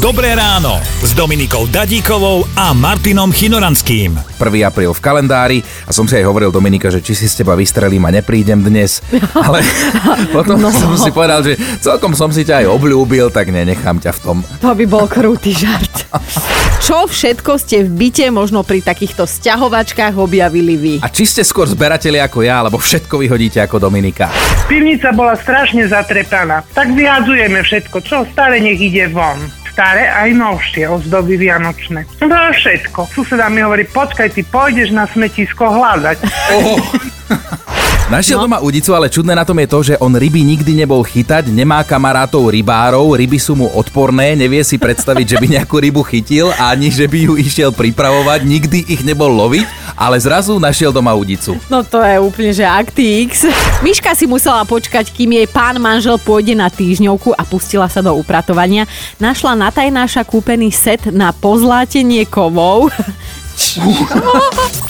Dobré ráno s Dominikou Dadíkovou a Martinom Chinoranským. 1. apríl v kalendári a som si aj hovoril Dominika, že či si z teba vystrelím a neprídem dnes, ale potom no. som si povedal, že celkom som si ťa aj obľúbil, tak nenechám ťa v tom. To by bol krúty žart. Čo všetko ste v byte možno pri takýchto sťahovačkách objavili vy? A či ste skôr zberateli ako ja, alebo všetko vyhodíte ako Dominika? Pivnica bola strašne zatrepaná. Tak vyhadzujeme všetko, čo staré nech ide von staré aj novšie ozdoby vianočné. No všetko. Suseda mi hovorí, počkaj, ty pôjdeš na smetisko hľadať. Oh. Našiel no. doma udicu, ale čudné na tom je to, že on ryby nikdy nebol chytať, nemá kamarátov rybárov, ryby sú mu odporné, nevie si predstaviť, že by nejakú rybu chytil, ani že by ju išiel pripravovať, nikdy ich nebol loviť, ale zrazu našiel doma udicu. No to je úplne, že aktix. Miška si musela počkať, kým jej pán manžel pôjde na týždňovku a pustila sa do upratovania. Našla na tajnáša kúpený set na pozlátenie kovov.